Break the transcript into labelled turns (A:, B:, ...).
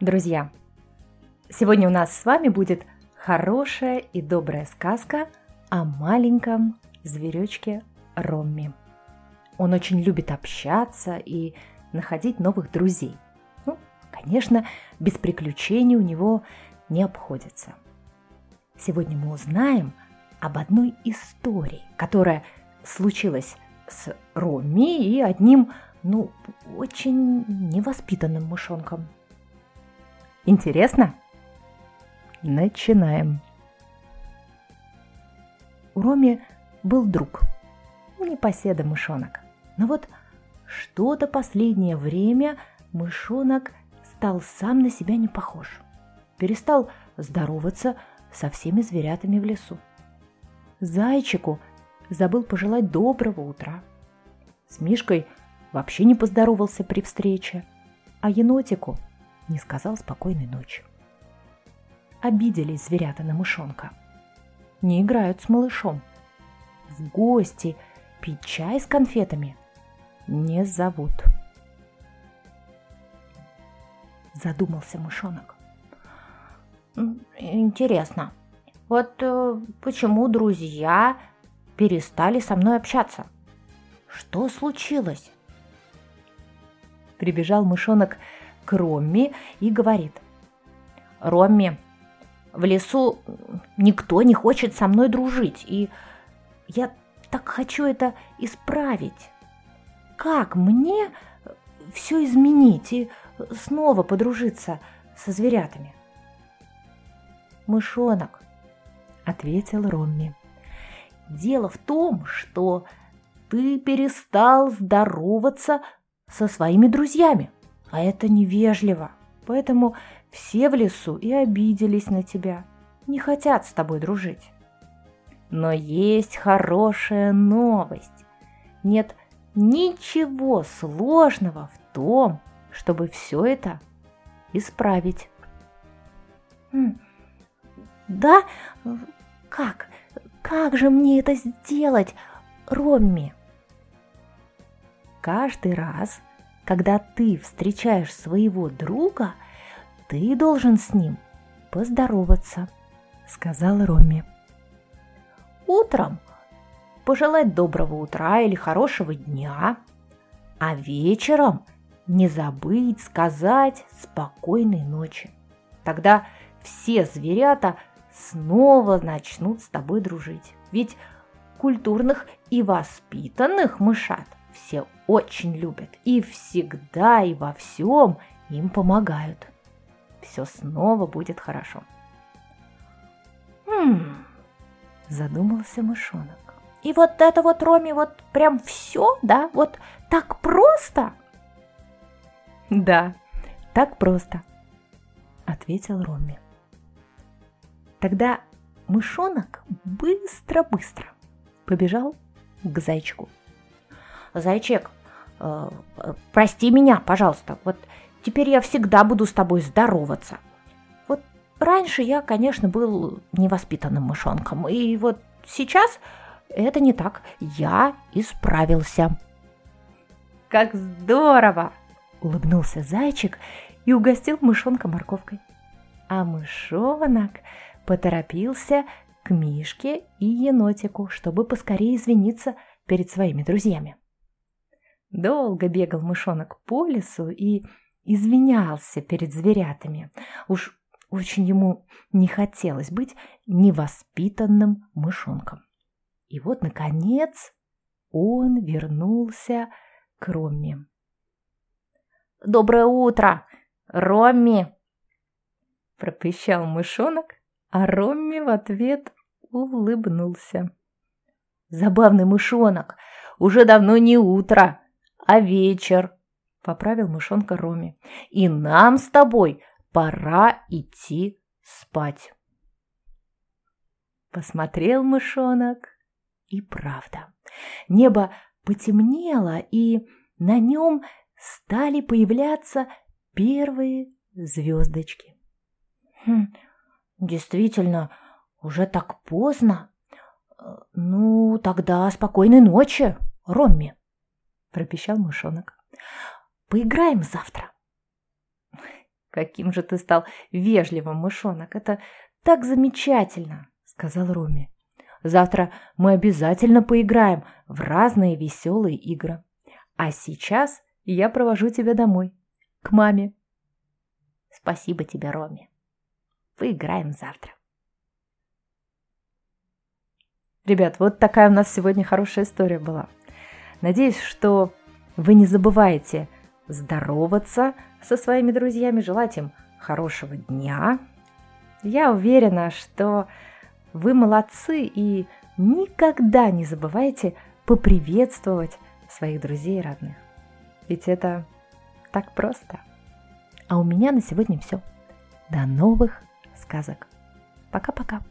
A: Друзья, сегодня у нас с вами будет хорошая и добрая сказка о маленьком зверечке Ромми. Он очень любит общаться и находить новых друзей. Ну, конечно, без приключений у него не обходится. Сегодня мы узнаем об одной истории, которая случилась с Ромми и одним, ну, очень невоспитанным мышонком – Интересно? Начинаем. У Роми был друг, непоседа мышонок. Но вот что-то последнее время мышонок стал сам на себя не похож. Перестал здороваться со всеми зверятами в лесу. Зайчику забыл пожелать доброго утра. С Мишкой вообще не поздоровался при встрече, а енотику – не сказал спокойной ночи. Обиделись зверята на мышонка. Не играют с малышом. В гости пить чай с конфетами не зовут. Задумался мышонок.
B: Интересно, вот э, почему друзья перестали со мной общаться? Что случилось?
A: Прибежал мышонок к Ромми и говорит. «Ромми, в лесу никто не хочет со мной дружить, и я так хочу это исправить. Как мне все изменить и снова подружиться со зверятами?» «Мышонок», — ответил Ромми. «Дело в том, что ты перестал здороваться со своими друзьями а это невежливо. Поэтому все в лесу и обиделись на тебя, не хотят с тобой дружить. Но есть хорошая новость. Нет ничего сложного в том, чтобы все это исправить.
B: Да? Как? Как же мне это сделать, Ромми?
A: Каждый раз, когда ты встречаешь своего друга, ты должен с ним поздороваться, сказал Роми. Утром пожелать доброго утра или хорошего дня, а вечером не забыть сказать спокойной ночи. Тогда все зверята снова начнут с тобой дружить. Ведь культурных и воспитанных мышат все очень любят и всегда и во всем им помогают. Все снова будет хорошо.
B: Хм, задумался мышонок. И вот это вот, Роми, вот прям все, да? Вот так просто?
A: Да, так просто, ответил Роми. Тогда мышонок быстро-быстро побежал к зайчику.
B: Зайчик, э, прости меня, пожалуйста, вот теперь я всегда буду с тобой здороваться. Вот раньше я, конечно, был невоспитанным мышонком, и вот сейчас это не так, я исправился.
A: Как здорово! Улыбнулся зайчик и угостил мышонка морковкой. А мышонок поторопился к Мишке и енотику, чтобы поскорее извиниться перед своими друзьями. Долго бегал мышонок по лесу и извинялся перед зверятами. Уж очень ему не хотелось быть невоспитанным мышонком. И вот, наконец, он вернулся к Ромме.
B: «Доброе утро, Ромми!»
A: пропищал мышонок, а Ромми в ответ улыбнулся.
B: «Забавный мышонок, уже давно не утро!» А вечер, — поправил мышонка Роми. И нам с тобой пора идти спать.
A: Посмотрел мышонок, и правда. Небо потемнело, и на нем стали появляться первые звездочки.
B: Хм, действительно, уже так поздно. Ну, тогда спокойной ночи, Ромми.
A: – пропищал мышонок. «Поиграем завтра». каким же ты стал вежливым, мышонок. Это так замечательно, сказал Роми. Завтра мы обязательно поиграем в разные веселые игры. А сейчас я провожу тебя домой, к маме. Спасибо тебе, Роми. Поиграем завтра. Ребят, вот такая у нас сегодня хорошая история была. Надеюсь, что вы не забываете здороваться со своими друзьями, желать им хорошего дня. Я уверена, что вы молодцы и никогда не забывайте поприветствовать своих друзей и родных. Ведь это так просто. А у меня на сегодня все. До новых сказок. Пока-пока.